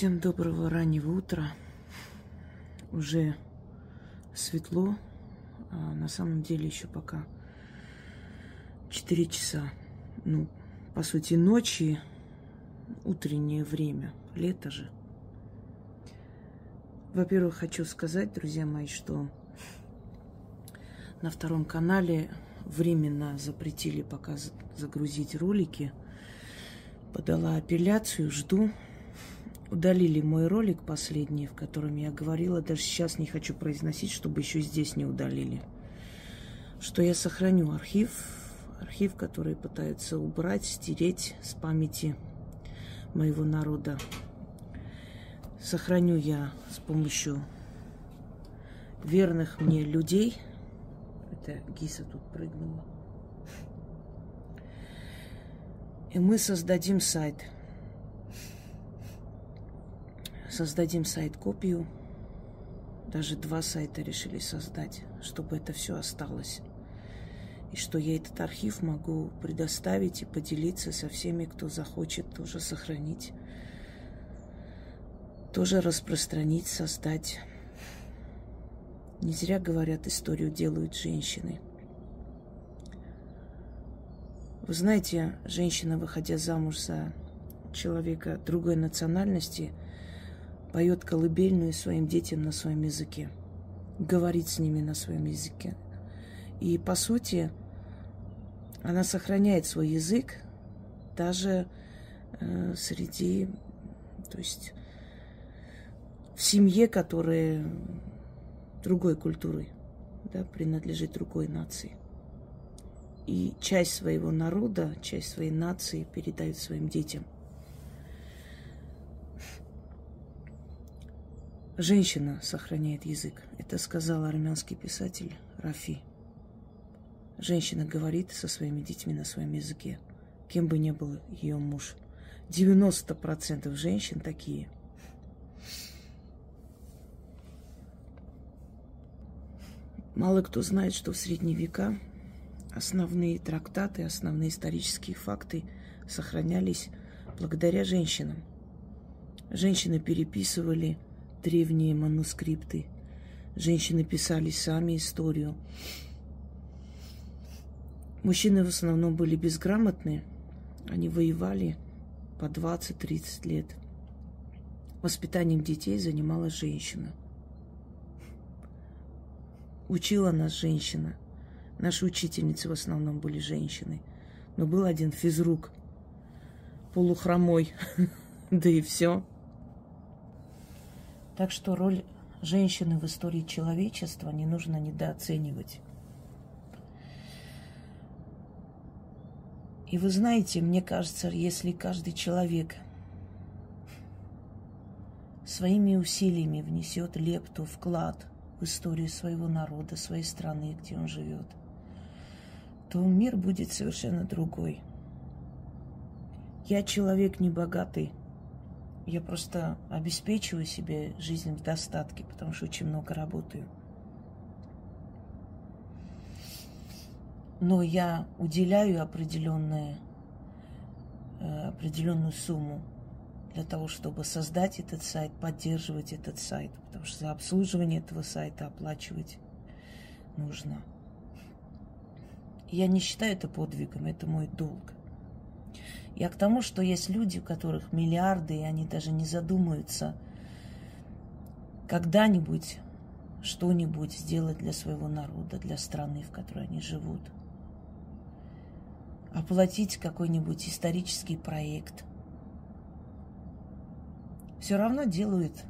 Всем доброго раннего утра. Уже светло, а на самом деле еще пока 4 часа. Ну, по сути, ночи, утреннее время, лето же. Во-первых, хочу сказать, друзья мои, что на втором канале временно запретили пока загрузить ролики. Подала апелляцию, жду удалили мой ролик последний, в котором я говорила, даже сейчас не хочу произносить, чтобы еще здесь не удалили, что я сохраню архив, архив, который пытаются убрать, стереть с памяти моего народа. Сохраню я с помощью верных мне людей. Это Гиса тут прыгнула. И мы создадим сайт – Создадим сайт-копию. Даже два сайта решили создать, чтобы это все осталось. И что я этот архив могу предоставить и поделиться со всеми, кто захочет тоже сохранить, тоже распространить, создать. Не зря говорят, историю делают женщины. Вы знаете, женщина, выходя замуж за человека другой национальности – поет колыбельную своим детям на своем языке, говорит с ними на своем языке. И по сути, она сохраняет свой язык даже э, среди, то есть в семье, которая другой культуры, да, принадлежит другой нации. И часть своего народа, часть своей нации передает своим детям – Женщина сохраняет язык. Это сказал армянский писатель Рафи. Женщина говорит со своими детьми на своем языке, кем бы ни был ее муж. 90% женщин такие. Мало кто знает, что в средние века основные трактаты, основные исторические факты сохранялись благодаря женщинам. Женщины переписывали древние манускрипты. Женщины писали сами историю. Мужчины в основном были безграмотны. Они воевали по 20-30 лет. Воспитанием детей занималась женщина. Учила нас женщина. Наши учительницы в основном были женщины. Но был один физрук, полухромой, да и все. Так что роль женщины в истории человечества не нужно недооценивать. И вы знаете, мне кажется, если каждый человек своими усилиями внесет лепту, вклад в историю своего народа, своей страны, где он живет, то мир будет совершенно другой. Я человек небогатый, я просто обеспечиваю себе жизнь в достатке, потому что очень много работаю. Но я уделяю определенные, э, определенную сумму для того, чтобы создать этот сайт, поддерживать этот сайт, потому что за обслуживание этого сайта оплачивать нужно. Я не считаю это подвигом, это мой долг. Я к тому, что есть люди, у которых миллиарды, и они даже не задумаются когда-нибудь что-нибудь сделать для своего народа, для страны, в которой они живут. Оплатить какой-нибудь исторический проект. Все равно делают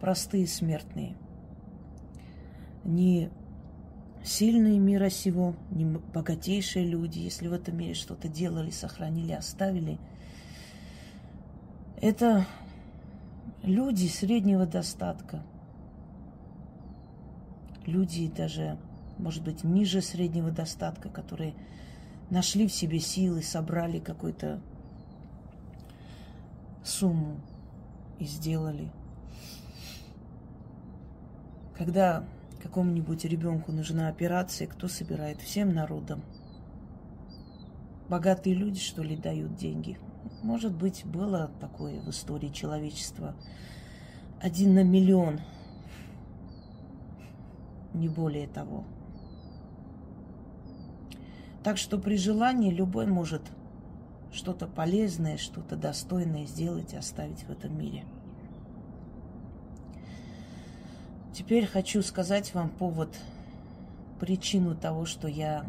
простые смертные. Не сильные мира сего, богатейшие люди, если в этом мире что-то делали, сохранили, оставили, это люди среднего достатка. Люди даже, может быть, ниже среднего достатка, которые нашли в себе силы, собрали какую-то сумму и сделали. Когда какому-нибудь ребенку нужна операция, кто собирает? Всем народом. Богатые люди, что ли, дают деньги? Может быть, было такое в истории человечества. Один на миллион. Не более того. Так что при желании любой может что-то полезное, что-то достойное сделать и оставить в этом мире. Теперь хочу сказать вам повод, причину того, что я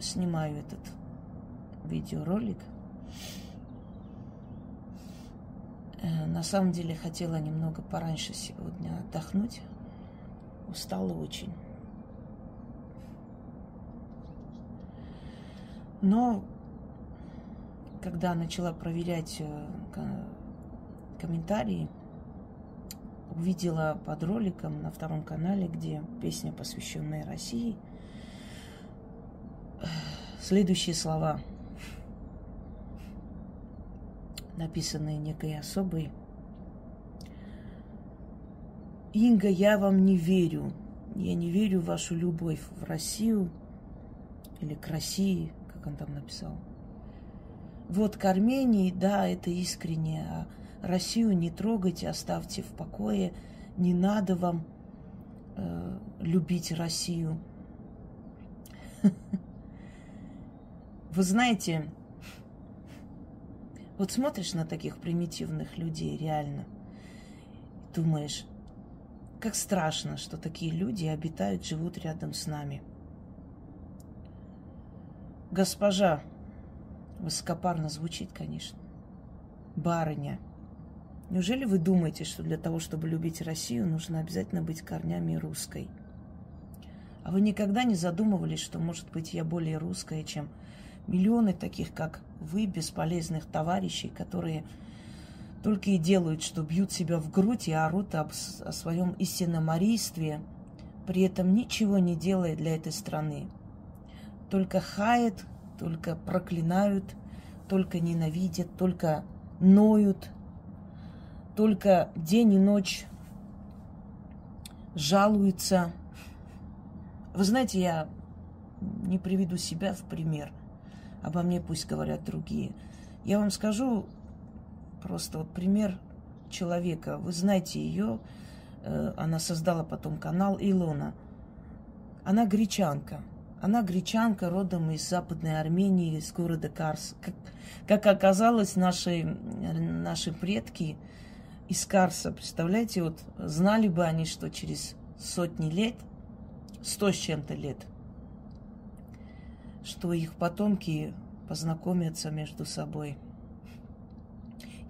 снимаю этот видеоролик. Э, на самом деле хотела немного пораньше сегодня отдохнуть. Устала очень. Но когда начала проверять э, комментарии, увидела под роликом на втором канале, где песня, посвященная России, следующие слова, написанные некой особой. Инга, я вам не верю. Я не верю в вашу любовь в Россию или к России, как он там написал. Вот к Армении, да, это искренне, а Россию не трогайте, оставьте в покое. Не надо вам э, любить Россию. Вы знаете, вот смотришь на таких примитивных людей, реально, думаешь, как страшно, что такие люди обитают, живут рядом с нами. Госпожа, высокопарно звучит, конечно, барыня – Неужели вы думаете, что для того, чтобы любить Россию, нужно обязательно быть корнями русской? А вы никогда не задумывались, что, может быть, я более русская, чем миллионы таких, как вы, бесполезных товарищей, которые только и делают, что бьют себя в грудь и орут об, о своем истинном арийстве, при этом ничего не делая для этой страны. Только хаят, только проклинают, только ненавидят, только ноют – только день и ночь жалуется. Вы знаете, я не приведу себя в пример. Обо мне пусть говорят другие. Я вам скажу просто вот пример человека. Вы знаете ее, э, она создала потом канал Илона. Она гречанка. Она гречанка, родом из Западной Армении, из города Карс. Как, как оказалось, наши, наши предки – из Карса. Представляете, вот знали бы они, что через сотни лет, сто с чем-то лет, что их потомки познакомятся между собой.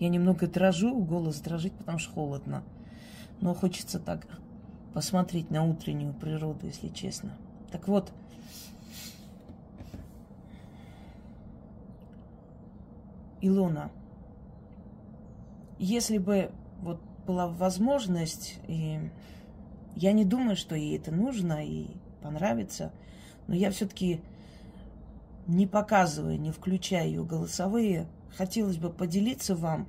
Я немного дрожу, голос дрожит, потому что холодно. Но хочется так посмотреть на утреннюю природу, если честно. Так вот, Илона, если бы вот была возможность, и я не думаю, что ей это нужно и понравится, но я все-таки не показывая, не включая ее голосовые, хотелось бы поделиться вам,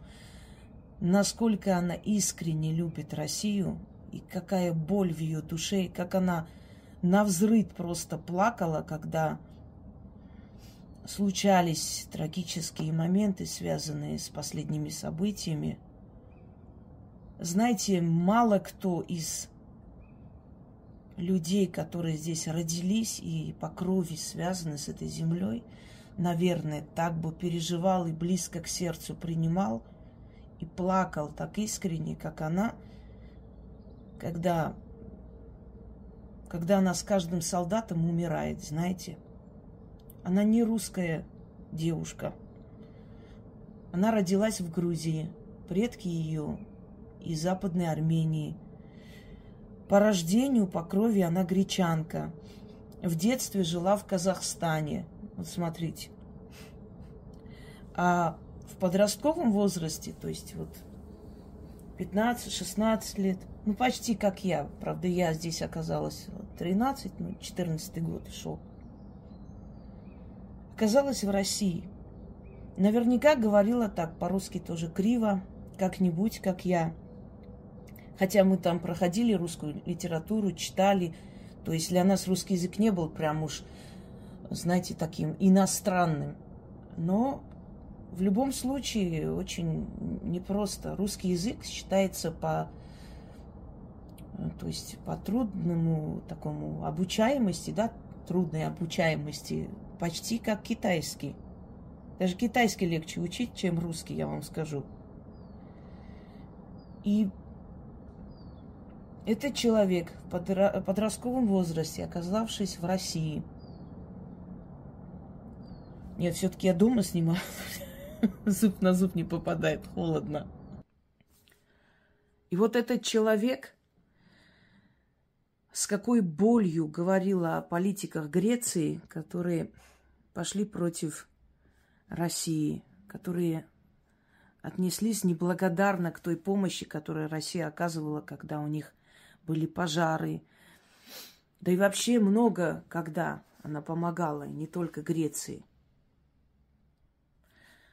насколько она искренне любит Россию, и какая боль в ее душе, и как она на взрыв просто плакала, когда случались трагические моменты, связанные с последними событиями – знаете, мало кто из людей, которые здесь родились и по крови связаны с этой землей, наверное, так бы переживал и близко к сердцу принимал и плакал так искренне, как она, когда, когда она с каждым солдатом умирает, знаете. Она не русская девушка. Она родилась в Грузии. Предки ее из Западной Армении. По рождению, по крови она гречанка. В детстве жила в Казахстане. Вот смотрите. А в подростковом возрасте, то есть вот 15-16 лет, ну почти как я, правда, я здесь оказалась 13, ну 14 год шел, оказалась в России. Наверняка говорила так, по-русски тоже криво, как-нибудь, как я. Хотя мы там проходили русскую литературу, читали. То есть для нас русский язык не был прям уж, знаете, таким иностранным. Но в любом случае очень непросто. Русский язык считается по то есть по трудному такому обучаемости, да, трудной обучаемости, почти как китайский. Даже китайский легче учить, чем русский, я вам скажу. И этот человек в подростковом возрасте, оказавшись в России, нет, все-таки я дома снимаю, зуб на зуб не попадает, холодно. И вот этот человек с какой болью говорила о политиках Греции, которые пошли против России, которые отнеслись неблагодарно к той помощи, которую Россия оказывала, когда у них были пожары. Да и вообще много, когда она помогала, не только Греции.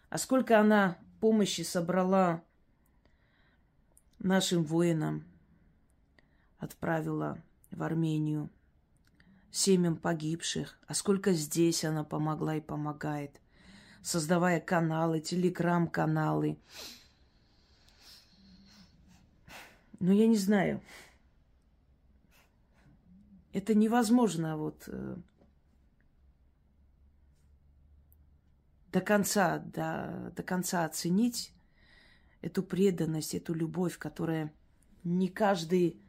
А сколько она помощи собрала нашим воинам, отправила в Армению, семьям погибших, а сколько здесь она помогла и помогает, создавая каналы, телеграм-каналы. Ну, я не знаю. Это невозможно вот э, до конца, до, до конца оценить эту преданность, эту любовь, которая не каждый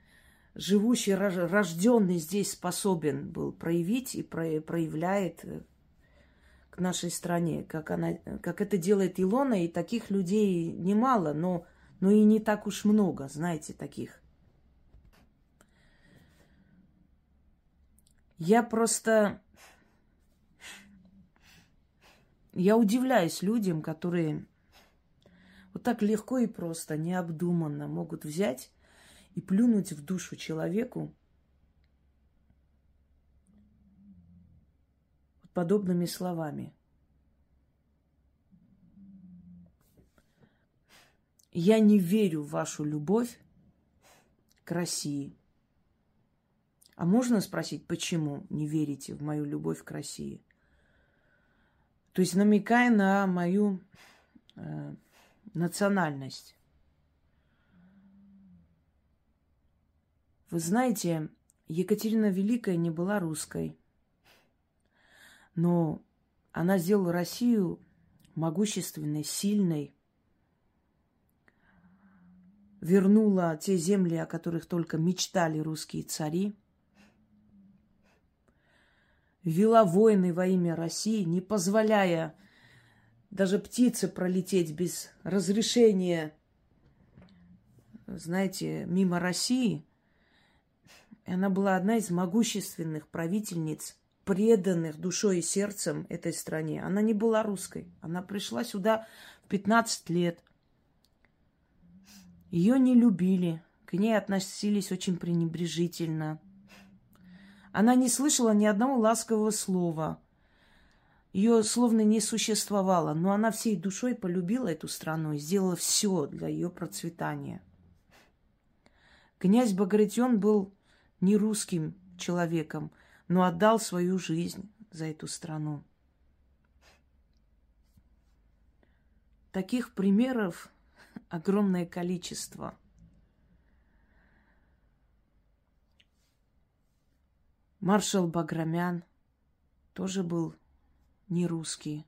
живущий, рожденный здесь способен был проявить и проявляет э, к нашей стране, как, она, как это делает Илона, и таких людей немало, но, но и не так уж много, знаете, таких. Я просто... Я удивляюсь людям, которые вот так легко и просто, необдуманно могут взять и плюнуть в душу человеку подобными словами. Я не верю в вашу любовь к России. А можно спросить, почему не верите в мою любовь к России? То есть намекая на мою э, национальность. Вы знаете, Екатерина Великая не была русской, но она сделала Россию могущественной, сильной, вернула те земли, о которых только мечтали русские цари, вела войны во имя России, не позволяя даже птице пролететь без разрешения, знаете, мимо России – она была одна из могущественных правительниц, преданных душой и сердцем этой стране. Она не была русской. Она пришла сюда в 15 лет. Ее не любили, к ней относились очень пренебрежительно. Она не слышала ни одного ласкового слова. Ее словно не существовало, но она всей душой полюбила эту страну и сделала все для ее процветания. Князь Багратион был не русским человеком, но отдал свою жизнь за эту страну. Таких примеров огромное количество. Маршал Баграмян тоже был не русский,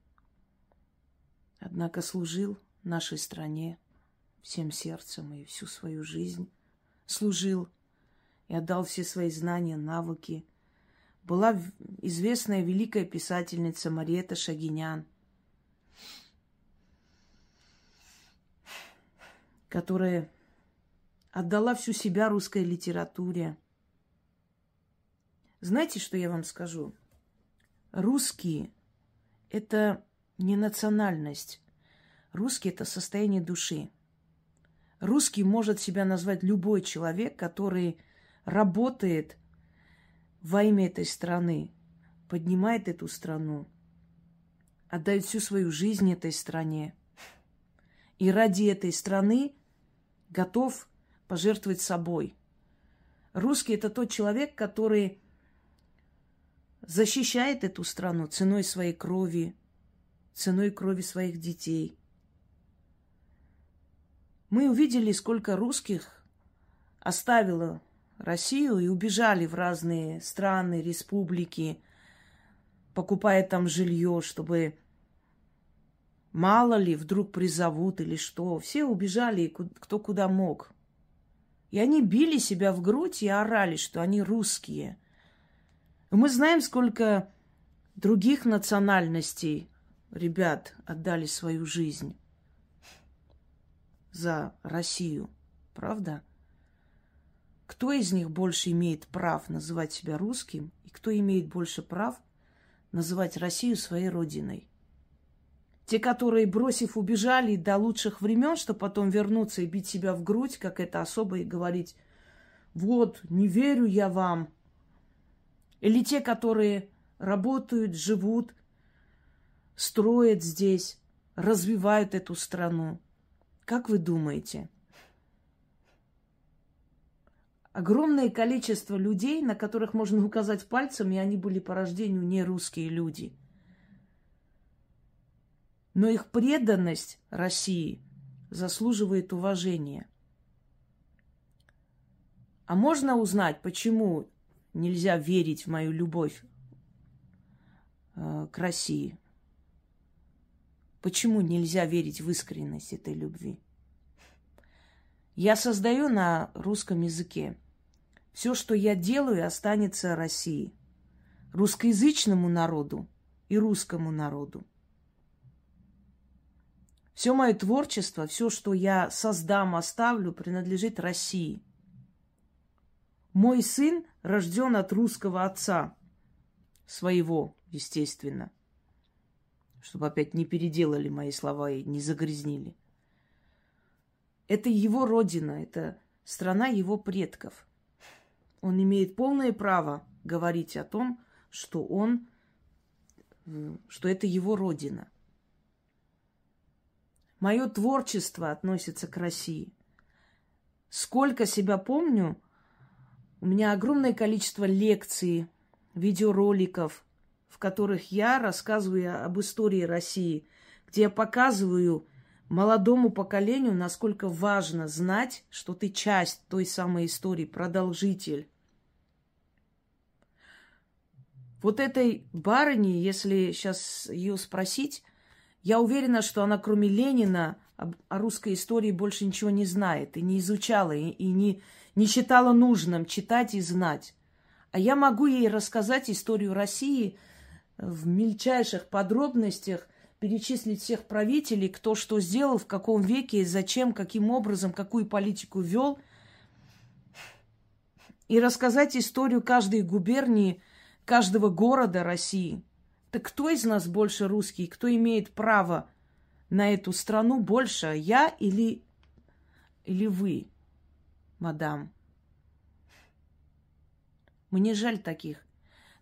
однако служил нашей стране всем сердцем и всю свою жизнь служил – и отдал все свои знания, навыки. Была известная великая писательница Мариета Шагинян, которая отдала всю себя русской литературе. Знаете, что я вам скажу? Русские – это не национальность. Русский – это состояние души. Русский может себя назвать любой человек, который – работает во имя этой страны, поднимает эту страну, отдает всю свою жизнь этой стране. И ради этой страны готов пожертвовать собой. Русский – это тот человек, который защищает эту страну ценой своей крови, ценой крови своих детей. Мы увидели, сколько русских оставило Россию и убежали в разные страны, республики, покупая там жилье, чтобы мало ли вдруг призовут или что. Все убежали, кто куда мог. И они били себя в грудь и орали, что они русские. Мы знаем, сколько других национальностей ребят отдали свою жизнь за Россию. Правда? Кто из них больше имеет прав называть себя русским, и кто имеет больше прав называть Россию своей родиной? Те, которые, бросив, убежали до лучших времен, чтобы потом вернуться и бить себя в грудь, как это особо, и говорить, вот, не верю я вам. Или те, которые работают, живут, строят здесь, развивают эту страну. Как вы думаете? Огромное количество людей, на которых можно указать пальцем, и они были по рождению не русские люди – но их преданность России заслуживает уважения. А можно узнать, почему нельзя верить в мою любовь э, к России? Почему нельзя верить в искренность этой любви? Я создаю на русском языке. Все, что я делаю, останется России, русскоязычному народу и русскому народу. Все мое творчество, все, что я создам, оставлю, принадлежит России. Мой сын рожден от русского отца, своего, естественно, чтобы опять не переделали мои слова и не загрязнили. Это его родина, это страна его предков. Он имеет полное право говорить о том, что он, что это его родина. Мое творчество относится к России. Сколько себя помню, у меня огромное количество лекций, видеороликов, в которых я рассказываю об истории России, где я показываю молодому поколению, насколько важно знать, что ты часть той самой истории, продолжитель. Вот этой барыне, если сейчас ее спросить, я уверена, что она, кроме Ленина, о русской истории больше ничего не знает и не изучала, и, и не, не считала нужным читать и знать. А я могу ей рассказать историю России в мельчайших подробностях, перечислить всех правителей, кто что сделал, в каком веке, зачем, каким образом, какую политику вел, и рассказать историю каждой губернии, каждого города России – так кто из нас больше русский? Кто имеет право на эту страну больше? Я или, или вы, мадам? Мне жаль таких.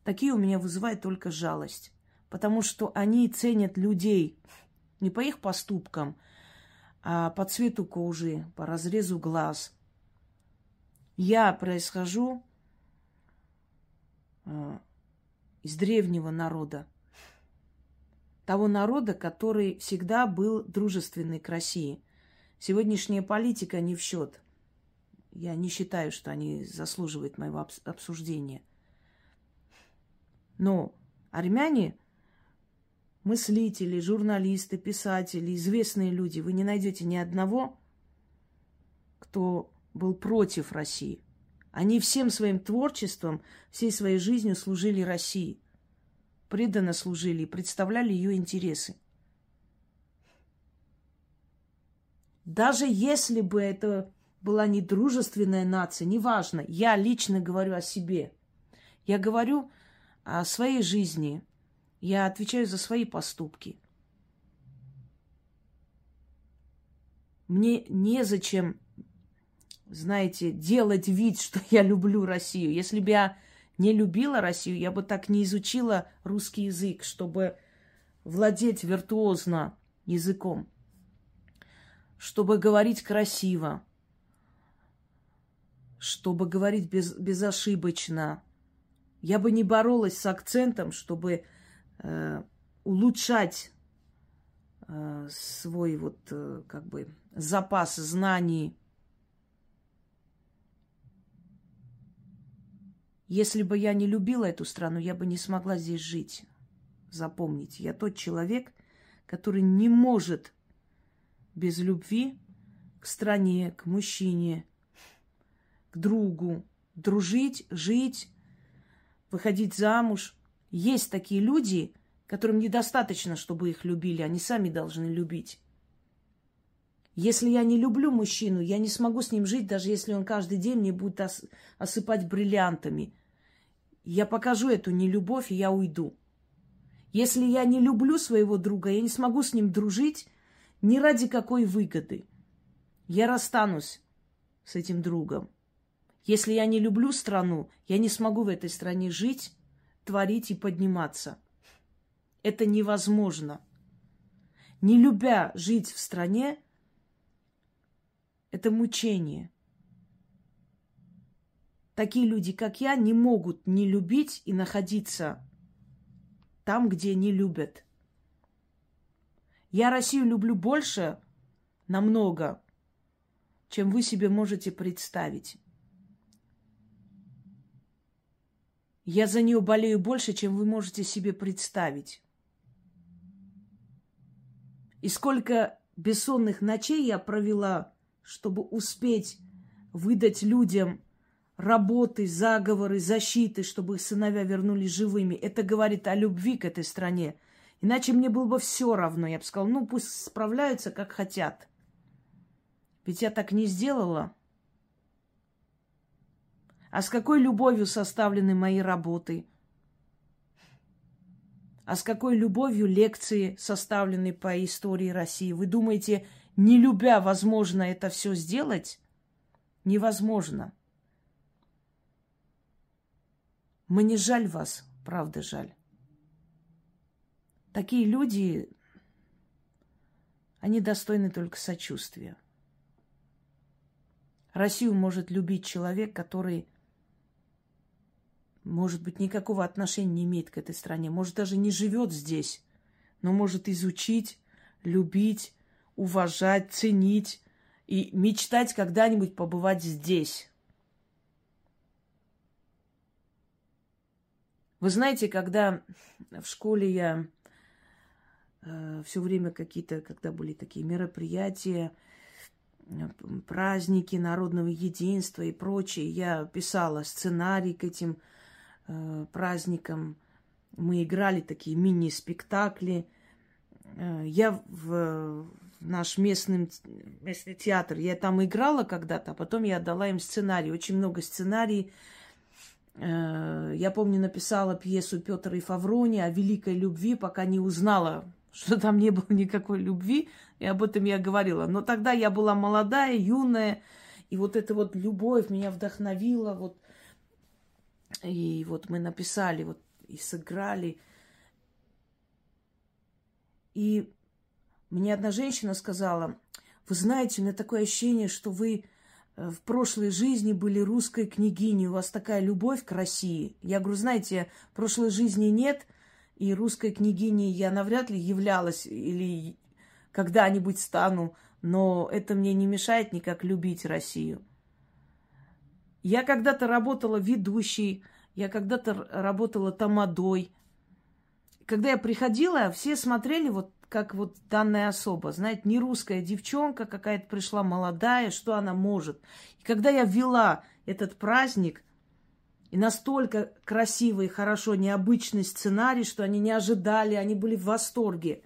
Такие у меня вызывают только жалость. Потому что они ценят людей не по их поступкам, а по цвету кожи, по разрезу глаз. Я происхожу э, из древнего народа того народа, который всегда был дружественный к России. Сегодняшняя политика не в счет. Я не считаю, что они заслуживают моего обсуждения. Но армяне, мыслители, журналисты, писатели, известные люди, вы не найдете ни одного, кто был против России. Они всем своим творчеством, всей своей жизнью служили России – преданно служили и представляли ее интересы. Даже если бы это была не дружественная нация, неважно, я лично говорю о себе. Я говорю о своей жизни. Я отвечаю за свои поступки. Мне незачем, знаете, делать вид, что я люблю Россию. Если бы я не любила Россию, я бы так не изучила русский язык, чтобы владеть виртуозно языком, чтобы говорить красиво, чтобы говорить без, безошибочно. Я бы не боролась с акцентом, чтобы э, улучшать э, свой вот э, как бы запас знаний. Если бы я не любила эту страну, я бы не смогла здесь жить. Запомните, я тот человек, который не может без любви к стране, к мужчине, к другу, дружить, жить, выходить замуж. Есть такие люди, которым недостаточно, чтобы их любили, они сами должны любить. Если я не люблю мужчину, я не смогу с ним жить, даже если он каждый день мне будет осыпать бриллиантами. Я покажу эту нелюбовь, и я уйду. Если я не люблю своего друга, я не смогу с ним дружить ни ради какой выгоды. Я расстанусь с этим другом. Если я не люблю страну, я не смогу в этой стране жить, творить и подниматься. Это невозможно. Не любя жить в стране, это мучение. Такие люди, как я, не могут не любить и находиться там, где не любят. Я Россию люблю больше, намного, чем вы себе можете представить. Я за нее болею больше, чем вы можете себе представить. И сколько бессонных ночей я провела, чтобы успеть выдать людям работы, заговоры, защиты, чтобы их сыновья вернулись живыми. Это говорит о любви к этой стране. Иначе мне было бы все равно. Я бы сказала, ну пусть справляются, как хотят. Ведь я так не сделала. А с какой любовью составлены мои работы? А с какой любовью лекции составлены по истории России? Вы думаете, не любя, возможно это все сделать? Невозможно. Мне жаль вас, правда жаль. Такие люди, они достойны только сочувствия. Россию может любить человек, который может быть, никакого отношения не имеет к этой стране, может, даже не живет здесь, но может изучить, любить, уважать, ценить и мечтать когда-нибудь побывать здесь. Вы знаете, когда в школе я э, все время какие-то, когда были такие мероприятия, праздники народного единства и прочее, я писала сценарий к этим праздникам. Мы играли такие мини-спектакли. Э, я в наш местный, местный театр, я там играла когда-то, а потом я отдала им сценарий. Очень много сценарий. Э, я помню, написала пьесу Петра и Фаврони о великой любви, пока не узнала, что там не было никакой любви, и об этом я говорила. Но тогда я была молодая, юная, и вот эта вот любовь меня вдохновила, вот и вот мы написали, вот и сыграли. И мне одна женщина сказала, вы знаете, у меня такое ощущение, что вы э, в прошлой жизни были русской княгиней, у вас такая любовь к России. Я говорю, знаете, прошлой жизни нет, и русской княгиней я навряд ли являлась или когда-нибудь стану, но это мне не мешает никак любить Россию. Я когда-то работала ведущей, я когда-то работала тамадой. Когда я приходила, все смотрели вот как вот данная особа, знаете, не русская девчонка какая-то пришла молодая, что она может. И когда я ввела этот праздник, и настолько красивый, хорошо, необычный сценарий, что они не ожидали, они были в восторге.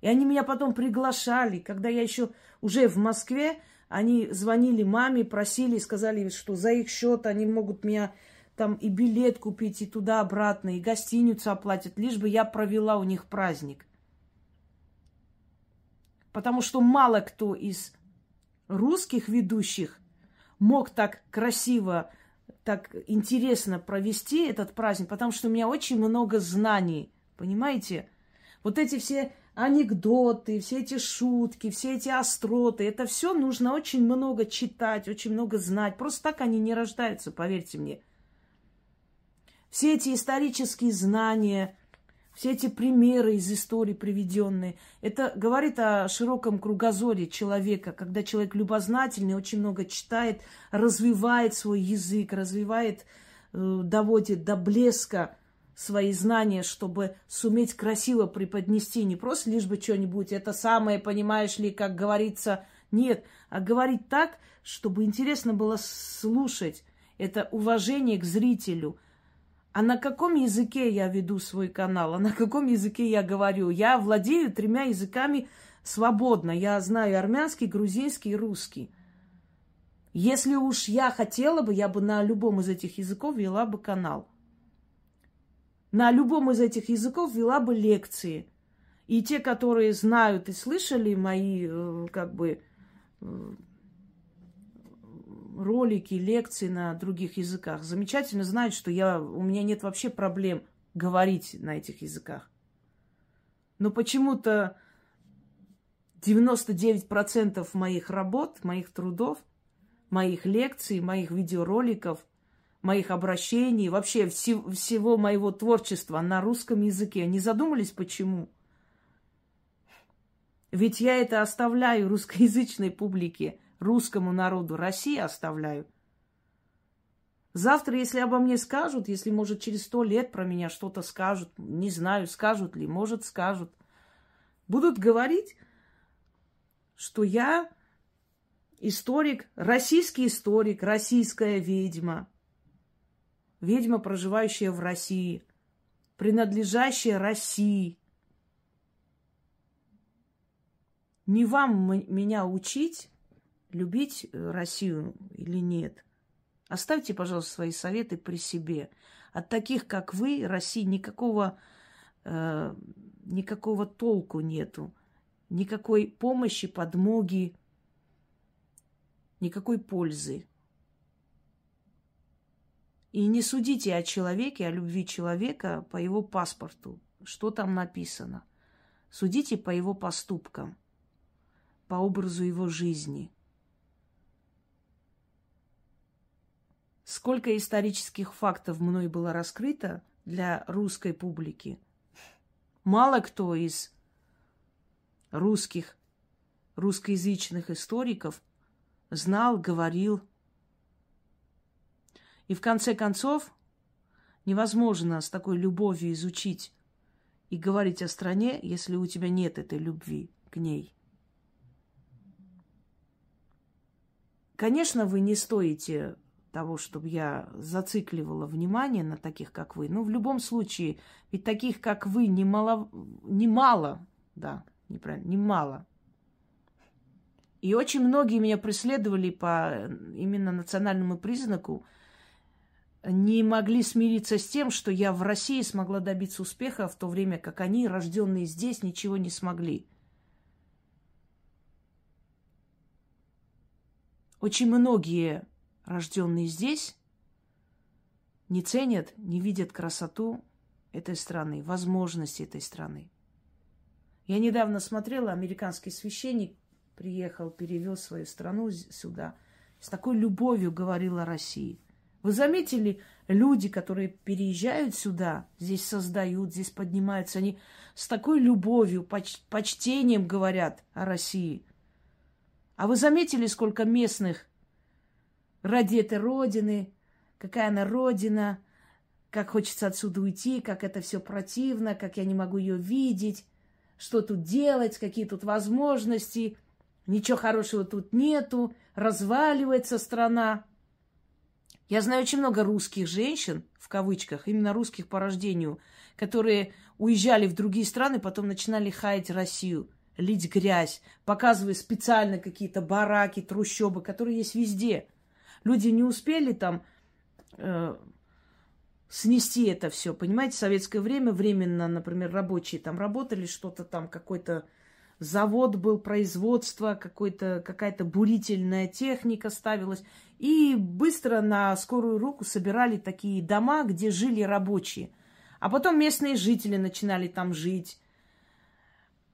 И они меня потом приглашали, когда я еще уже в Москве, они звонили маме, просили, сказали, что за их счет они могут меня там и билет купить, и туда-обратно, и гостиницу оплатят, лишь бы я провела у них праздник. Потому что мало кто из русских ведущих мог так красиво, так интересно провести этот праздник, потому что у меня очень много знаний, понимаете? Вот эти все анекдоты, все эти шутки, все эти остроты. Это все нужно очень много читать, очень много знать. Просто так они не рождаются, поверьте мне. Все эти исторические знания, все эти примеры из истории приведенные, это говорит о широком кругозоре человека, когда человек любознательный, очень много читает, развивает свой язык, развивает, э, доводит до блеска свои знания, чтобы суметь красиво преподнести, не просто лишь бы что-нибудь, это самое, понимаешь ли, как говорится, нет, а говорить так, чтобы интересно было слушать, это уважение к зрителю – а на каком языке я веду свой канал? А на каком языке я говорю? Я владею тремя языками свободно. Я знаю армянский, грузинский и русский. Если уж я хотела бы, я бы на любом из этих языков вела бы канал. На любом из этих языков вела бы лекции. И те, которые знают и слышали мои, э, как бы, э, ролики, лекции на других языках, замечательно знают, что я, у меня нет вообще проблем говорить на этих языках. Но почему-то 99% моих работ, моих трудов, моих лекций, моих видеороликов, моих обращений, вообще всего, всего моего творчества на русском языке. Не задумались, почему? Ведь я это оставляю русскоязычной публике – русскому народу России оставляю. Завтра, если обо мне скажут, если, может, через сто лет про меня что-то скажут, не знаю, скажут ли, может, скажут, будут говорить, что я историк, российский историк, российская ведьма, ведьма, проживающая в России, принадлежащая России. Не вам меня учить, любить э, Россию или нет. Оставьте, пожалуйста, свои советы при себе. От таких, как вы, России никакого, э, никакого толку нету. Никакой помощи, подмоги, никакой пользы. И не судите о человеке, о любви человека по его паспорту, что там написано. Судите по его поступкам, по образу его жизни – Сколько исторических фактов мной было раскрыто для русской публики. Мало кто из русских, русскоязычных историков знал, говорил. И в конце концов, невозможно с такой любовью изучить и говорить о стране, если у тебя нет этой любви к ней. Конечно, вы не стоите того, чтобы я зацикливала внимание на таких, как вы. Но в любом случае, ведь таких, как вы, немало, немало, да, неправильно, немало. И очень многие меня преследовали по именно национальному признаку, не могли смириться с тем, что я в России смогла добиться успеха, в то время как они, рожденные здесь, ничего не смогли. Очень многие рожденные здесь, не ценят, не видят красоту этой страны, возможности этой страны. Я недавно смотрела, американский священник приехал, перевел свою страну сюда, с такой любовью говорил о России. Вы заметили, люди, которые переезжают сюда, здесь создают, здесь поднимаются, они с такой любовью, поч- почтением говорят о России. А вы заметили, сколько местных ради этой родины, какая она родина, как хочется отсюда уйти, как это все противно, как я не могу ее видеть, что тут делать, какие тут возможности, ничего хорошего тут нету, разваливается страна. Я знаю очень много русских женщин, в кавычках, именно русских по рождению, которые уезжали в другие страны, потом начинали хаять Россию, лить грязь, показывая специально какие-то бараки, трущобы, которые есть везде – Люди не успели там э, снести это все. Понимаете, советское время, временно, например, рабочие там работали, что-то там, какой-то завод был, производство, какая-то бурительная техника ставилась. И быстро на скорую руку собирали такие дома, где жили рабочие. А потом местные жители начинали там жить.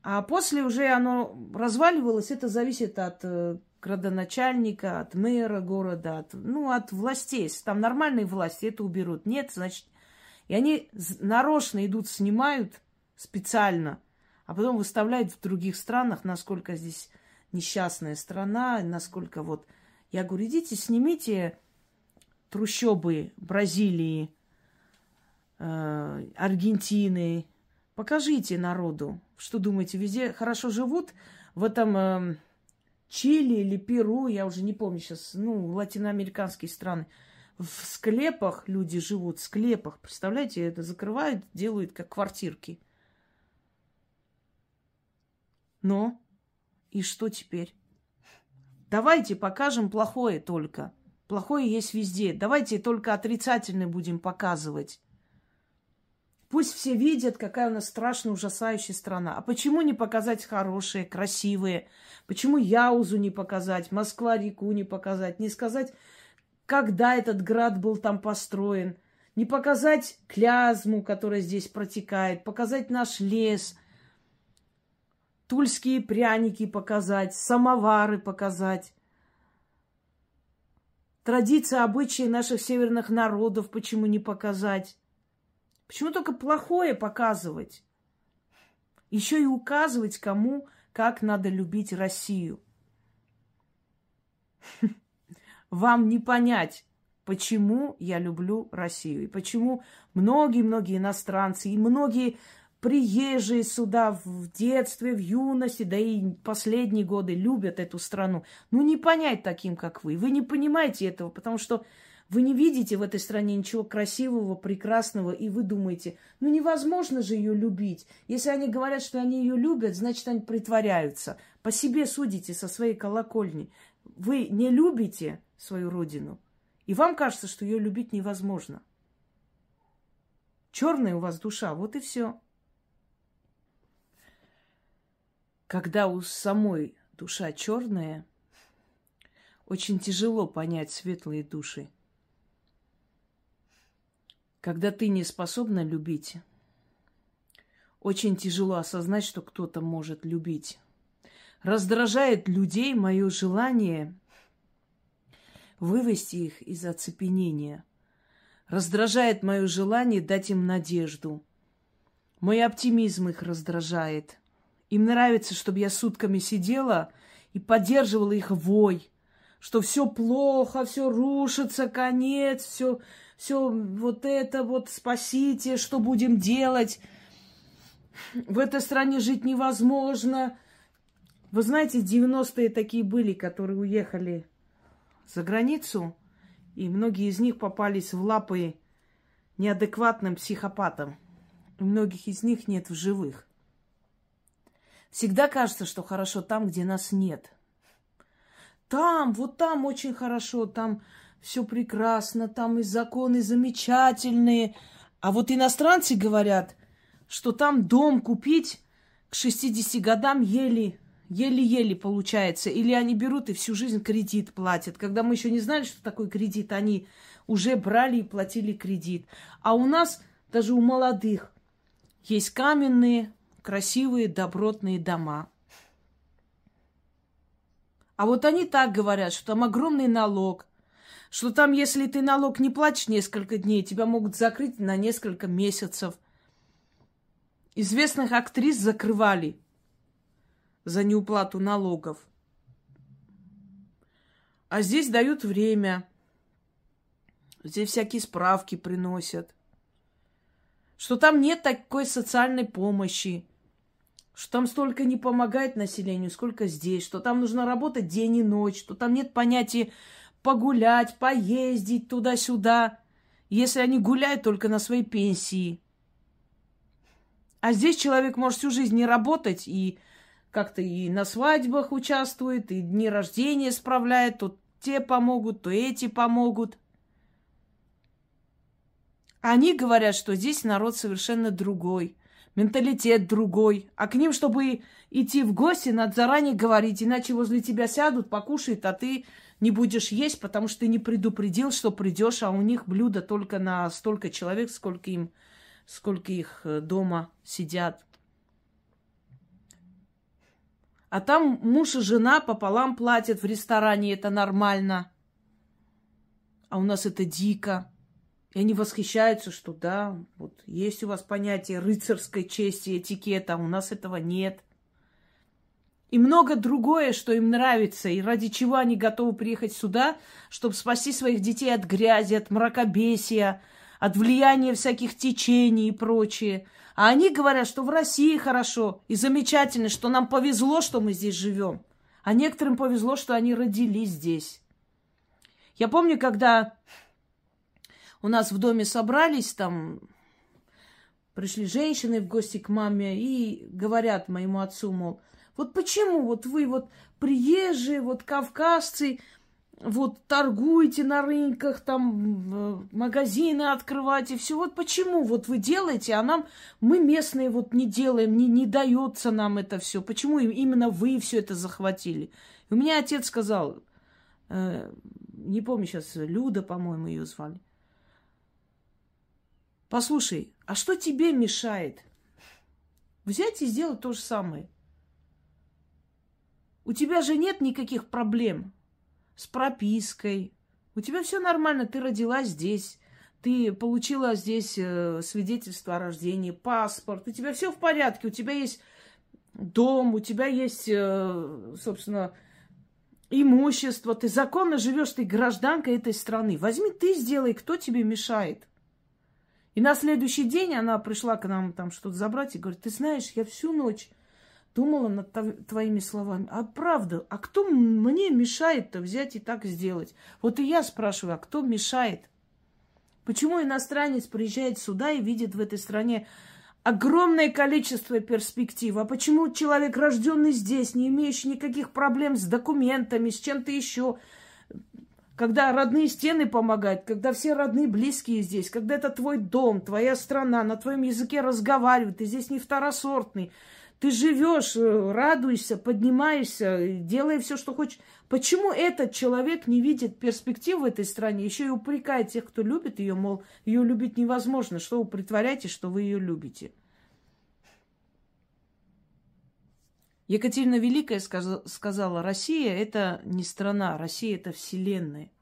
А после уже оно разваливалось. Это зависит от э, градоначальника, от мэра города, от, ну, от властей. Если там нормальные власти, это уберут. Нет, значит... И они нарочно идут, снимают специально, а потом выставляют в других странах, насколько здесь несчастная страна, насколько вот... Я говорю, идите, снимите трущобы Бразилии, э, Аргентины, покажите народу, что думаете, везде хорошо живут в этом э, Чили или Перу, я уже не помню сейчас, ну, латиноамериканские страны. В склепах люди живут, в склепах, представляете, это закрывают, делают как квартирки. Но и что теперь? Давайте покажем плохое только. Плохое есть везде. Давайте только отрицательное будем показывать. Пусть все видят, какая у нас страшная, ужасающая страна. А почему не показать хорошие, красивые? Почему Яузу не показать, Москва-реку не показать? Не сказать, когда этот град был там построен? Не показать клязму, которая здесь протекает? Показать наш лес? Тульские пряники показать? Самовары показать? Традиции, обычаи наших северных народов почему не показать? Почему только плохое показывать? Еще и указывать кому, как надо любить Россию. Вам не понять, почему я люблю Россию. И почему многие-многие иностранцы и многие приезжие сюда в детстве, в юности, да и последние годы любят эту страну. Ну, не понять таким, как вы. Вы не понимаете этого, потому что вы не видите в этой стране ничего красивого, прекрасного, и вы думаете, ну невозможно же ее любить. Если они говорят, что они ее любят, значит, они притворяются. По себе судите со своей колокольни. Вы не любите свою родину, и вам кажется, что ее любить невозможно. Черная у вас душа, вот и все. Когда у самой душа черная, очень тяжело понять светлые души. Когда ты не способна любить, очень тяжело осознать, что кто-то может любить. Раздражает людей мое желание вывести их из оцепенения. Раздражает мое желание дать им надежду. Мой оптимизм их раздражает. Им нравится, чтобы я сутками сидела и поддерживала их вой, что все плохо, все рушится, конец, все все вот это вот спасите, что будем делать? В этой стране жить невозможно. Вы знаете, 90-е такие были, которые уехали за границу, и многие из них попались в лапы неадекватным психопатам. У многих из них нет в живых. Всегда кажется, что хорошо там, где нас нет. Там, вот там очень хорошо, там все прекрасно, там и законы замечательные. А вот иностранцы говорят, что там дом купить к 60 годам еле, еле-еле получается. Или они берут и всю жизнь кредит платят. Когда мы еще не знали, что такое кредит, они уже брали и платили кредит. А у нас, даже у молодых, есть каменные, красивые, добротные дома. А вот они так говорят, что там огромный налог, что там, если ты налог не платишь несколько дней, тебя могут закрыть на несколько месяцев. Известных актрис закрывали за неуплату налогов. А здесь дают время. Здесь всякие справки приносят. Что там нет такой социальной помощи. Что там столько не помогает населению, сколько здесь. Что там нужно работать день и ночь. Что там нет понятия погулять, поездить туда-сюда, если они гуляют только на своей пенсии. А здесь человек может всю жизнь не работать и как-то и на свадьбах участвует, и дни рождения справляет, то те помогут, то эти помогут. Они говорят, что здесь народ совершенно другой, менталитет другой. А к ним, чтобы идти в гости, надо заранее говорить, иначе возле тебя сядут, покушают, а ты не будешь есть, потому что ты не предупредил, что придешь, а у них блюдо только на столько человек, сколько им, сколько их э, дома сидят. А там муж и жена пополам платят в ресторане, это нормально. А у нас это дико. И они восхищаются, что да, вот есть у вас понятие рыцарской чести, этикета, а у нас этого нет. И много другое, что им нравится, и ради чего они готовы приехать сюда, чтобы спасти своих детей от грязи, от мракобесия, от влияния всяких течений и прочее. А они говорят, что в России хорошо и замечательно, что нам повезло, что мы здесь живем. А некоторым повезло, что они родились здесь. Я помню, когда у нас в доме собрались, там пришли женщины в гости к маме и говорят моему отцу, мол, вот почему вот вы вот приезжие, вот кавказцы, вот торгуете на рынках, там магазины открываете, все. Вот почему вот вы делаете, а нам, мы местные вот не делаем, не, не дается нам это все. Почему именно вы все это захватили? И у меня отец сказал, э, не помню сейчас, Люда, по-моему, ее звали. Послушай, а что тебе мешает взять и сделать то же самое? У тебя же нет никаких проблем с пропиской. У тебя все нормально, ты родилась здесь, ты получила здесь э, свидетельство о рождении, паспорт, у тебя все в порядке, у тебя есть дом, у тебя есть, э, собственно, имущество, ты законно живешь, ты гражданка этой страны. Возьми ты сделай, кто тебе мешает. И на следующий день она пришла к нам там что-то забрать и говорит, ты знаешь, я всю ночь думала над твоими словами. А правда, а кто мне мешает-то взять и так сделать? Вот и я спрашиваю, а кто мешает? Почему иностранец приезжает сюда и видит в этой стране огромное количество перспектив? А почему человек, рожденный здесь, не имеющий никаких проблем с документами, с чем-то еще, когда родные стены помогают, когда все родные близкие здесь, когда это твой дом, твоя страна, на твоем языке разговаривают, ты здесь не второсортный, ты живешь, э, радуешься, поднимаешься, делай все, что хочешь. Почему этот человек не видит перспектив в этой стране, еще и упрекает тех, кто любит ее, мол, ее любить невозможно, что вы притворяетесь, что вы ее любите? Екатерина Великая сказала, Россия это не страна, Россия это вселенная.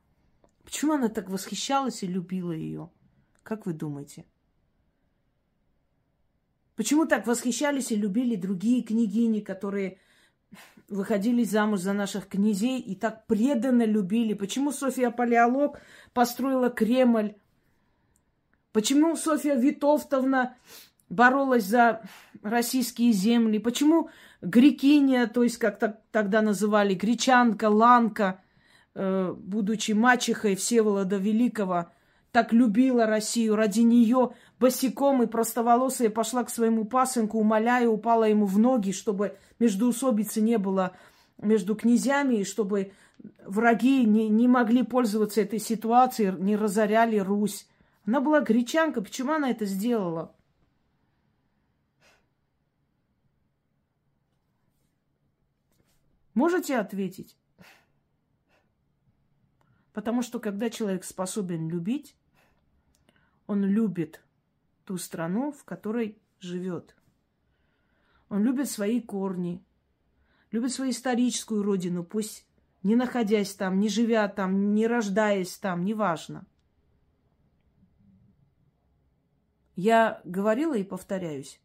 Почему она так восхищалась и любила ее? Как вы думаете? Почему так восхищались и любили другие княгини, которые выходили замуж за наших князей и так преданно любили? Почему Софья Палеолог построила Кремль? Почему Софья Витовтовна боролась за российские земли? Почему грекиня, то есть как тогда называли, гречанка, ланка, э, будучи мачехой Всеволода Великого, так любила Россию, ради нее босиком и простоволосая пошла к своему пасынку, умоляя, упала ему в ноги, чтобы междуусобицы не было между князьями, и чтобы враги не, не могли пользоваться этой ситуацией, не разоряли Русь. Она была гречанка, почему она это сделала? Можете ответить? Потому что когда человек способен любить, он любит ту страну, в которой живет. Он любит свои корни, любит свою историческую родину, пусть не находясь там, не живя там, не рождаясь там, неважно. Я говорила и повторяюсь.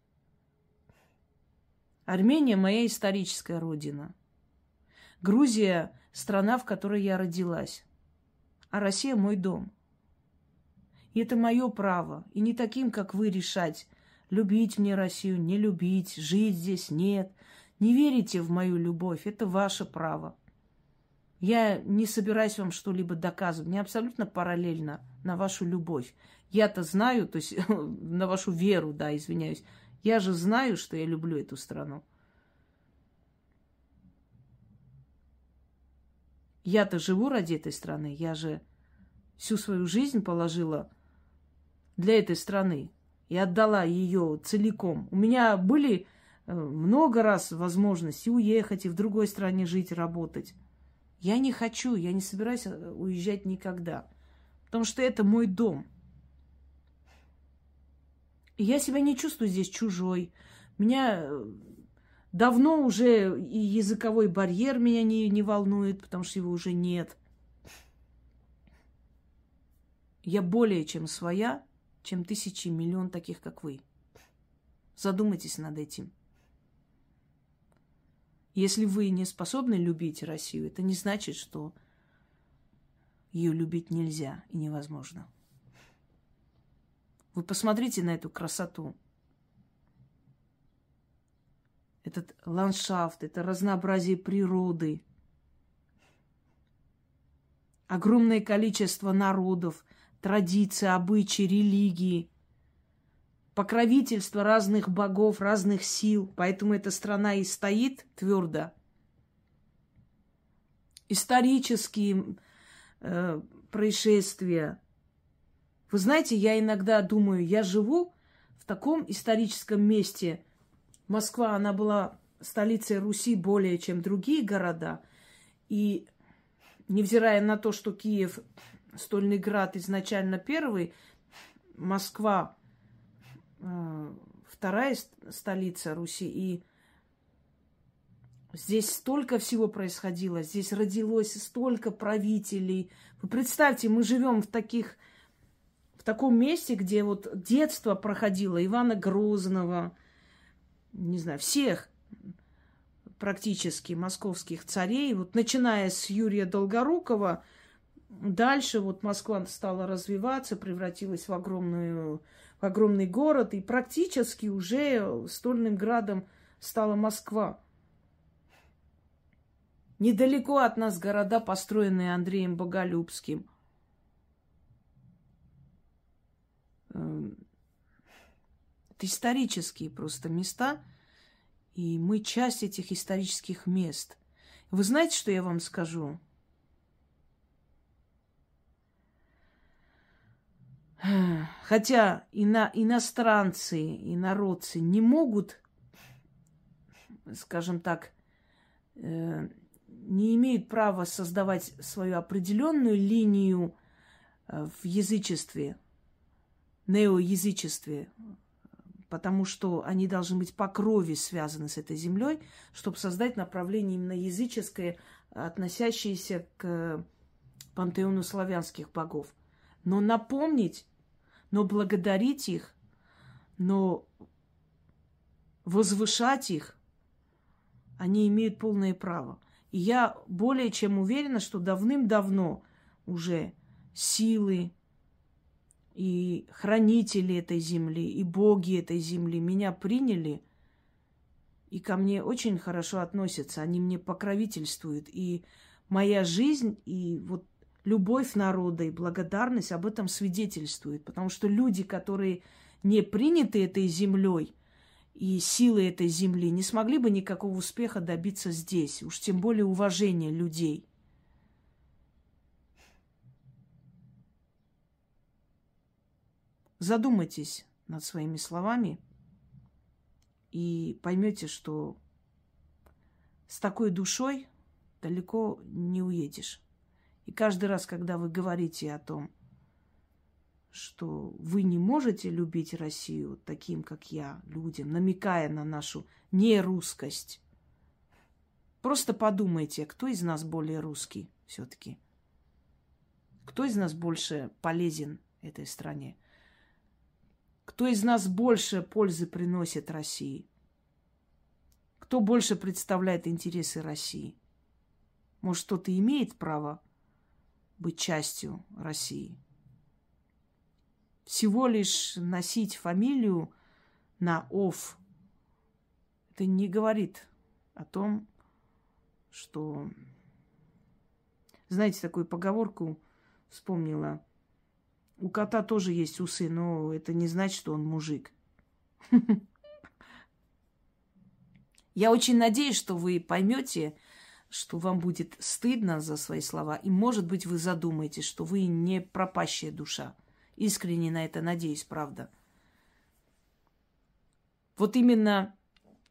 Армения моя историческая родина. Грузия – страна, в которой я родилась. А Россия – мой дом. И это мое право. И не таким, как вы, решать, любить мне Россию, не любить, жить здесь, нет. Не верите в мою любовь, это ваше право. Я не собираюсь вам что-либо доказывать. Мне абсолютно параллельно на вашу любовь. Я-то знаю, то есть на вашу веру, да, извиняюсь. Я же знаю, что я люблю эту страну. Я-то живу ради этой страны, я же всю свою жизнь положила для этой страны и отдала ее целиком. У меня были э, много раз возможности уехать и в другой стране жить, работать. Я не хочу, я не собираюсь э, уезжать никогда, потому что это мой дом. И я себя не чувствую здесь чужой. Меня э, Давно уже и языковой барьер меня не, не волнует, потому что его уже нет. я более чем своя, чем тысячи, миллион таких, как вы. Задумайтесь над этим. Если вы не способны любить Россию, это не значит, что ее любить нельзя и невозможно. Вы посмотрите на эту красоту. Этот ландшафт, это разнообразие природы. Огромное количество народов, традиций, обычаи, религии, покровительство разных богов, разных сил. Поэтому эта страна и стоит твердо. Исторические э, происшествия. Вы знаете, я иногда думаю, я живу в таком историческом месте. Москва, она была столицей Руси более, чем другие города. И невзирая на то, что Киев, Стольный Град изначально первый, Москва э, вторая столица Руси. И Здесь столько всего происходило, здесь родилось столько правителей. Вы представьте, мы живем в таких, в таком месте, где вот детство проходило Ивана Грозного, не знаю, всех практически московских царей, вот начиная с Юрия Долгорукова, дальше вот Москва стала развиваться, превратилась в, огромную, в огромный город, и практически уже стольным градом стала Москва. Недалеко от нас города, построенные Андреем Боголюбским. Исторические просто места, и мы часть этих исторических мест. Вы знаете, что я вам скажу? Хотя ино, иностранцы, инородцы не могут, скажем так, э, не имеют права создавать свою определенную линию э, в язычестве, неоязычестве, потому что они должны быть по крови связаны с этой землей, чтобы создать направление именно языческое, относящееся к пантеону славянских богов. Но напомнить, но благодарить их, но возвышать их, они имеют полное право. И я более чем уверена, что давным-давно уже силы и хранители этой земли, и боги этой земли меня приняли и ко мне очень хорошо относятся. Они мне покровительствуют. И моя жизнь, и вот любовь народа и благодарность об этом свидетельствует. Потому что люди, которые не приняты этой землей – и силы этой земли не смогли бы никакого успеха добиться здесь, уж тем более уважения людей. Задумайтесь над своими словами и поймете, что с такой душой далеко не уедешь. И каждый раз, когда вы говорите о том, что вы не можете любить Россию таким, как я, людям, намекая на нашу нерусскость. Просто подумайте, кто из нас более русский все-таки? Кто из нас больше полезен этой стране? Кто из нас больше пользы приносит России? Кто больше представляет интересы России? Может, кто-то имеет право быть частью России? всего лишь носить фамилию на «ов» это не говорит о том, что... Знаете, такую поговорку вспомнила. У кота тоже есть усы, но это не значит, что он мужик. Я очень надеюсь, что вы поймете, что вам будет стыдно за свои слова, и, может быть, вы задумаетесь, что вы не пропащая душа. Искренне на это надеюсь, правда. Вот именно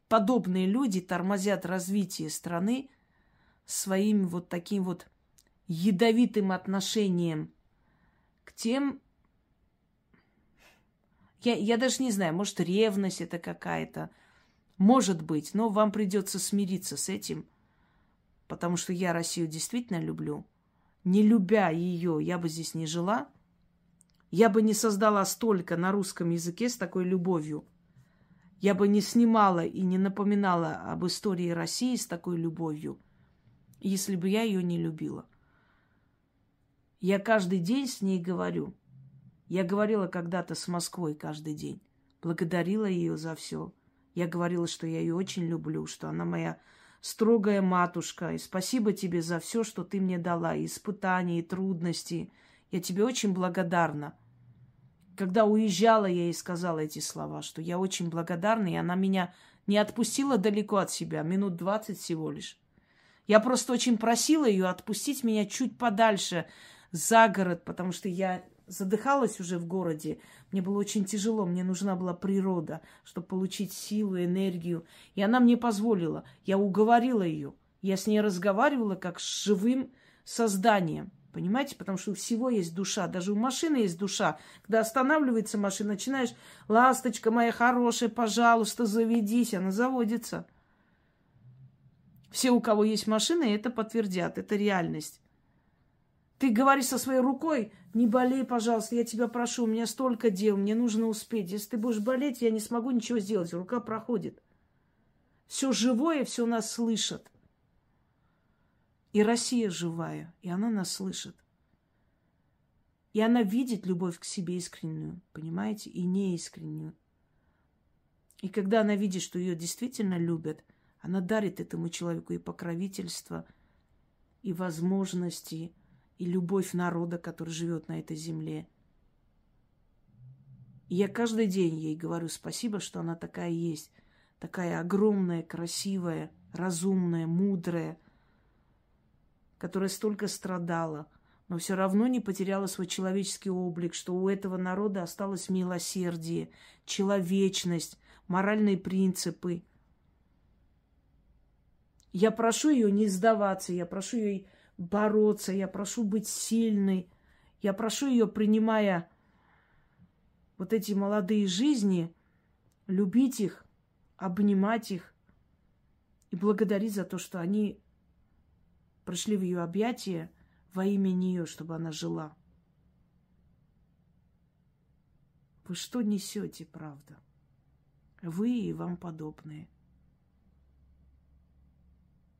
подобные люди тормозят развитие страны своим вот таким вот ядовитым отношением к тем, я, я даже не знаю, может, ревность это какая-то, может быть, но вам придется смириться с этим, потому что я Россию действительно люблю. Не любя ее, я бы здесь не жила – Я бы не создала столько на русском языке с такой любовью. Я бы не снимала и не напоминала об истории России с такой любовью, если бы я ее не любила. Я каждый день с ней говорю. Я говорила когда-то с Москвой каждый день. Благодарила ее за все. Я говорила, что я ее очень люблю, что она моя строгая матушка. И спасибо тебе за все, что ты мне дала, и испытания, и трудности. Я тебе очень благодарна. Когда уезжала, я ей сказала эти слова, что я очень благодарна, и она меня не отпустила далеко от себя, минут двадцать всего лишь. Я просто очень просила ее отпустить меня чуть подальше, за город, потому что я задыхалась уже в городе. Мне было очень тяжело, мне нужна была природа, чтобы получить силу, энергию. И она мне позволила. Я уговорила ее. Я с ней разговаривала как с живым созданием. Понимаете? Потому что у всего есть душа. Даже у машины есть душа. Когда останавливается машина, начинаешь, ласточка моя хорошая, пожалуйста, заведись. Она заводится. Все, у кого есть машины, это подтвердят. Это реальность. Ты говоришь со своей рукой, не болей, пожалуйста, я тебя прошу, у меня столько дел, мне нужно успеть. Если ты будешь болеть, я не смогу ничего сделать, рука проходит. Все живое, все нас слышит. И Россия живая, и она нас слышит. И она видит любовь к себе искреннюю, понимаете, и неискреннюю. И когда она видит, что ее действительно любят, она дарит этому человеку и покровительство, и возможности, и любовь народа, который живет на этой земле. И я каждый день ей говорю спасибо, что она такая есть, такая огромная, красивая, разумная, мудрая, которая столько страдала, но все равно не потеряла свой человеческий облик, что у этого народа осталось милосердие, человечность, моральные принципы. Я прошу ее не сдаваться, я прошу ее бороться, я прошу быть сильной, я прошу ее, принимая вот эти молодые жизни, любить их, обнимать их и благодарить за то, что они пришли в ее объятия во имя нее, чтобы она жила. Вы что несете, правда? Вы и вам подобные.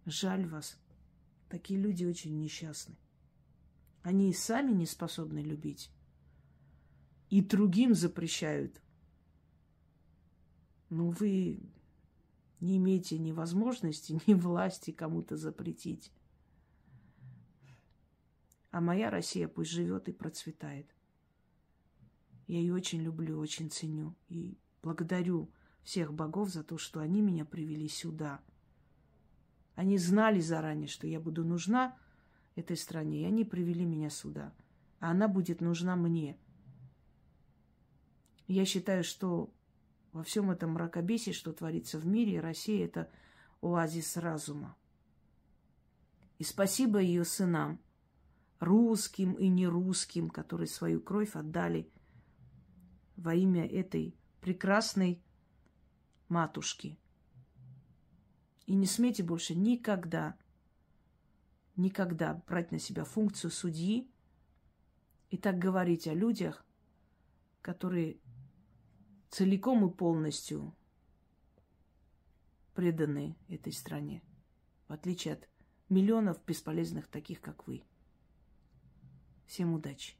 Жаль вас. Такие люди очень несчастны. Они и сами не способны любить. И другим запрещают. Но вы не имеете ни возможности, ни власти кому-то запретить. А моя Россия пусть живет и процветает. Я ее очень люблю, очень ценю. И благодарю всех богов за то, что они меня привели сюда – они знали заранее, что я буду нужна этой стране, и они привели меня сюда. А она будет нужна мне. Я считаю, что во всем этом мракобесии, что творится в мире, Россия – это оазис разума. И спасибо ее сынам, русским и нерусским, которые свою кровь отдали во имя этой прекрасной матушки – и не смейте больше никогда, никогда брать на себя функцию судьи и так говорить о людях, которые целиком и полностью преданы этой стране, в отличие от миллионов бесполезных таких, как вы. Всем удачи!